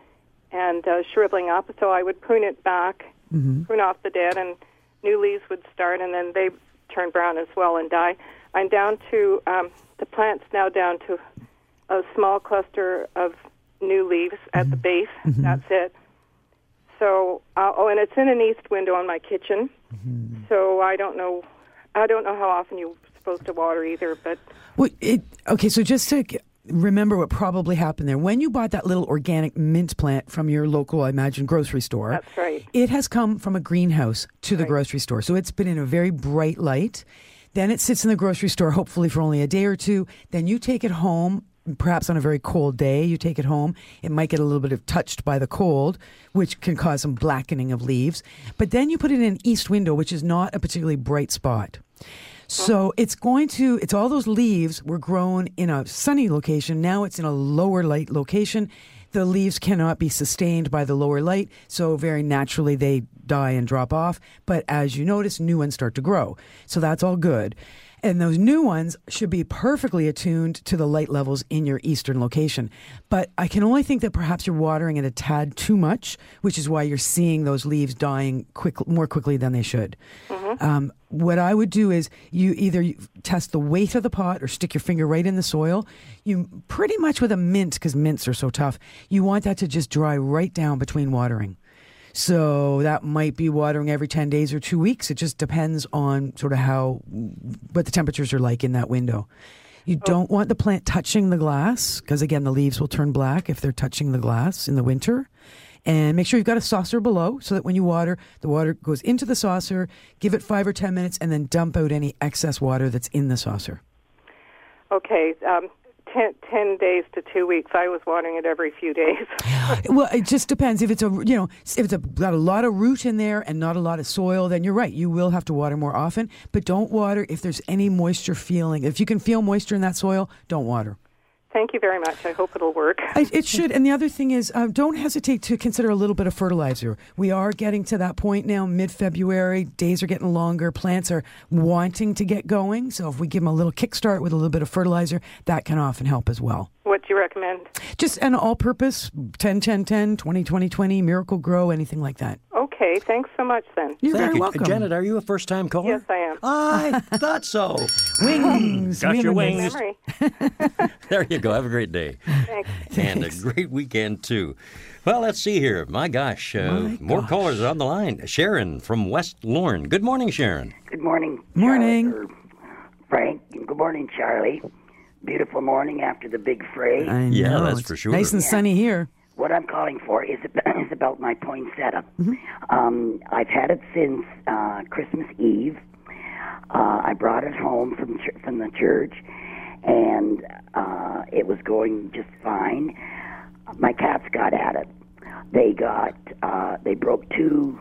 and uh, shriveling up. So I would prune it back, Mm-hmm. prune off the dead, and new leaves would start, and then they turn brown as well and die. I'm down to um, the plant's now down to a small cluster of new leaves at the base. That's it. So, uh, oh, and it's in an east window on my kitchen. So I don't know. I don't know how often you're supposed to water either, but Well, it, okay, so just to remember what probably happened there. When you bought that little organic mint plant from your local, I imagine, grocery store, that's right. it has come from a greenhouse to the grocery store. So it's been in a very bright light. Then it sits in the grocery store, hopefully for only a day or two. Then you take it home, perhaps on a very cold day. You take it home. It might get a little bit of touched by the cold, which can cause some blackening of leaves. But then you put it in an east window, which is not a particularly bright spot. So it's going to, it's all those leaves were grown in a sunny location. Now it's in a lower light location. The leaves cannot be sustained by the lower light, so very naturally they die and drop off. But as you notice, new ones start to grow. So that's all good. And those new ones should be perfectly attuned to the light levels in your eastern location. But I can only think that perhaps you're watering it a tad too much, which is why you're seeing those leaves dying quick, more quickly than they should. Um, what I would do is you either test the weight of the pot or stick your finger right in the soil. You pretty much with a mint, because mints are so tough, you want that to just dry right down between watering. So that might be watering every 10 days or two weeks. It just depends on sort of how, what the temperatures are like in that window. You don't want the plant touching the glass because, again, the leaves will turn black if they're touching the glass in the winter. And make sure you've got a saucer below so that when you water, the water goes into the saucer, give it five or 10 minutes, and then dump out any excess water that's in the saucer. okay. Um, ten, 10 days to two weeks. I was watering it every few days. [laughs] well, it just depends. If it's a you know if it's a, got a lot of root in there and not a lot of soil, then you're right. You will have to water more often. But don't water if there's any moisture feeling. If you can feel moisture in that soil, don't water. Thank you very much. I hope it'll work. I, it should. And the other thing is, uh, don't hesitate to consider a little bit of fertilizer. We are getting to that point now, mid February. Days are getting longer. Plants are wanting to get going. So if we give them a little kickstart with a little bit of fertilizer, that can often help as well. What do you recommend? Just an all purpose 10 10 10, 20 20 20, Miracle-Gro, anything like that. Okay. Thanks so much then. You're Thank very you. welcome. Janet, are you a first time caller? Yes, I am. I [laughs] thought so. [laughs] Wings. Got your wings. Memory. [laughs] There you go. Have a great day. Thanks. And a great weekend, too. Well, let's see here. My gosh, uh, My more gosh. callers on the line. Sharon from West Lorne. Good morning, Sharon. Good morning. Morning. Charlie, Frank. And good morning, Charlie. Beautiful morning after the big fray. I Yeah, know. that's It's for sure. Nice and sunny here. What I'm calling for is about, [coughs] is about my poinsettia. Um, I've had it since uh, Christmas Eve. Uh, I brought it home from ch- from the church, and uh, it was going just fine. My cats got at it. They got uh, they broke two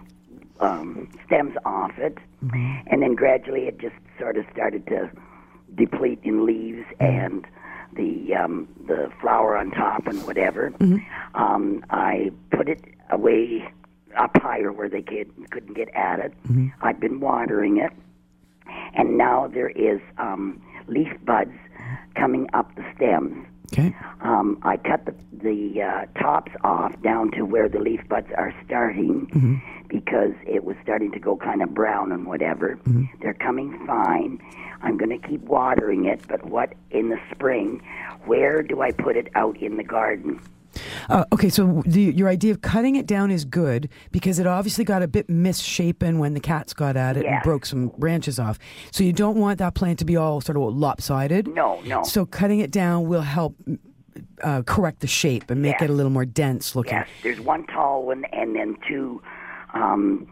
um, stems off it, and then gradually it just sort of started to deplete in leaves and the um, the flower on top and whatever. Um, I put it away up higher where they could, couldn't get at it. I've been watering it, and now there is um, leaf buds coming up the stems. Okay. Um, I cut the the uh, tops off down to where the leaf buds are starting because it was starting to go kind of brown and whatever. They're coming fine. I'm going to keep watering it, but what in the spring? Where do I put it out in the garden? Uh, okay, so the, your idea of cutting it down is good because it obviously got a bit misshapen when the cats got at it and broke some branches off. So you don't want that plant to be all sort of lopsided. No, no. So cutting it down will help uh, correct the shape and make Yes. it a little more dense looking. Yes, there's one tall one and then two um,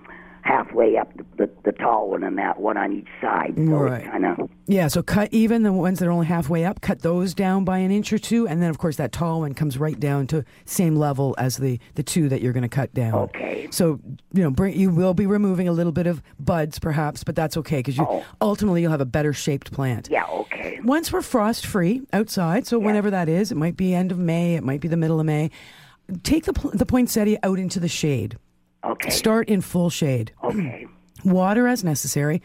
halfway up the, the, the tall one and that one on each side. So Right. kind of Yeah, so cut even the ones that are only halfway up, cut those down by an inch or two, and then of course that tall one comes right down to same level as the the two that you're going to cut down. Okay. So you know, bring, you will be removing a little bit of buds, perhaps, but that's okay because you oh. ultimately you'll have a better shaped plant. Oh. yeah okay. Once we're frost free outside, so whenever that is, it might be end of May, it might be the middle of May. Take the the poinsettia out into the shade. Okay. Start in full shade. Okay. [clears throat] Water as necessary.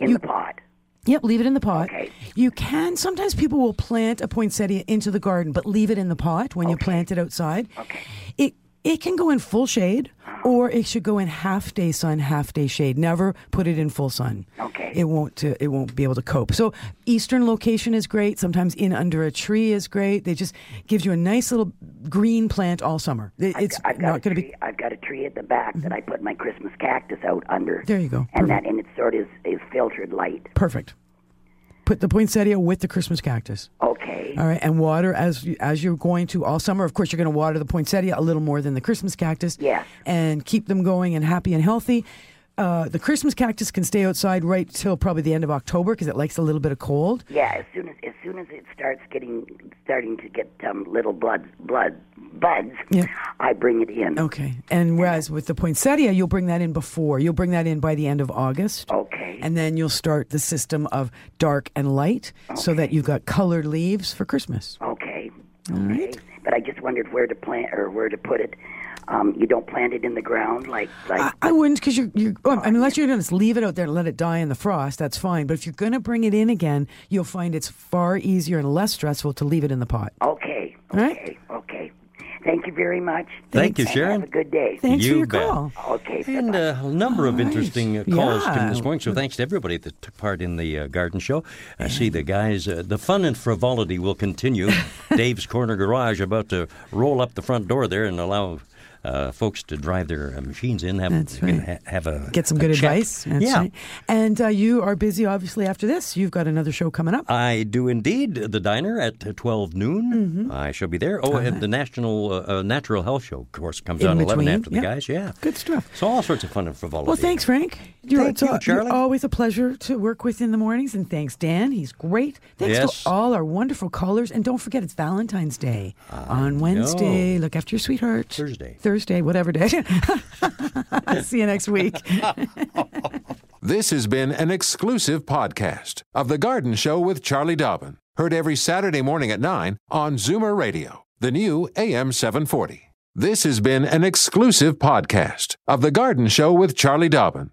In the pot. Yep, leave it in the pot. Okay. You can sometimes people will plant a poinsettia into the garden, but leave it in the pot when you plant it outside. Okay. It it can go in full shade or it should go in half day sun, half day shade. Never put it in full sun. Okay. It won't uh, it won't be able to cope. So eastern location is great. Sometimes in under a tree is great. They just gives you a nice little green plant all summer. It- It's I've got not going to be I've got a tree at the back that I put my Christmas cactus out under. There you go. And that and it sort of is, is filtered light. perfect. Put the poinsettia with the Christmas cactus. Okay. All right, and water as you, as you're going to all summer. Of course, you're going to water the poinsettia a little more than the Christmas cactus. Yes. And keep them going and happy and healthy. Uh, the Christmas cactus can stay outside right till probably the end of October because it likes a little bit of cold. Yeah, as soon as as soon as it starts getting starting to get um, little blood blood buds, Yeah. I bring it in. Okay. And whereas with the poinsettia, you'll bring that in before. You'll bring that in by the end of August. Okay. And then you'll start the system of dark and light so that you've got colored leaves for Christmas. Okay. All right. But I just wondered where to plant or where to put it. Um, you don't plant it in the ground like like I, I wouldn't because you're, you're well, I mean, unless you're going to leave it out there and let it die in the frost, that's fine. But if you're going to bring it in again, you'll find it's far easier and less stressful to leave it in the pot. Okay. All right? Okay. Okay. Thank you very much. Thank you, And Sharon. Have a good day. Thanks for You your bet. call. Okay. And uh, a number of All right. interesting uh, calls to Yeah. this morning. So thanks to everybody that took part in the uh, garden show. I see the guys, uh, the fun and frivolity will continue. [laughs] Dave's Corner Garage about to roll up the front door there and allow uh, folks to drive their uh, machines in. Have, That's right. ha- have a Get some a good check. advice. That's yeah. right. And uh, you are busy, obviously, after this. You've got another show coming up. I do indeed. The diner at 12 noon. Mm-hmm. I shall be there. Oh, and the National uh, uh, Natural Health Show, of course, comes In on 11 between, after the guys. Yeah. Good stuff. So all sorts of fun and frivolity. Well, thanks, Frank. You're, Thank you, al- Charlie. You're always a pleasure to work with in the mornings. And thanks, Dan. He's great. Thanks Yes. to all our wonderful callers. And don't forget, it's Valentine's Day on Wednesday. Look after your sweetheart. Thursday. Thursday, whatever day. [laughs] See you next week. [laughs] This has been an exclusive podcast of The Garden Show with Charlie Dobbin. Heard every Saturday morning at 9 on Zoomer Radio, the new AM 740. This has been an exclusive podcast of The Garden Show with Charlie Dobbin.